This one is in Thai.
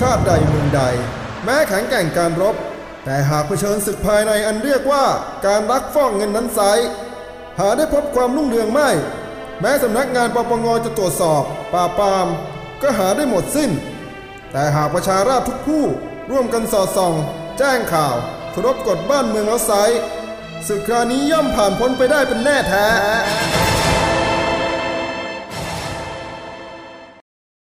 ชาติใดเมืองใด แม้แข็งแกร่งการรบ แต่หากเผชิญศึกภายในอันเรียกว่าการลักฟ้องเงินนั้นไซหาได้พบความรุ่งเรืองไม่ แม้สำนักงานปปงจะตรวจสอบปราบปราม ก็หาได้หมดสิ้น แต่หากประชาราชทุกผู้ร่วมกันสอดส่อง แจ้งข่าวเคารพกฎบ้านเมืองแล้วไซศึกคราวนี้ย่อมผ่านพ้นไปได้เป็นแน่แท้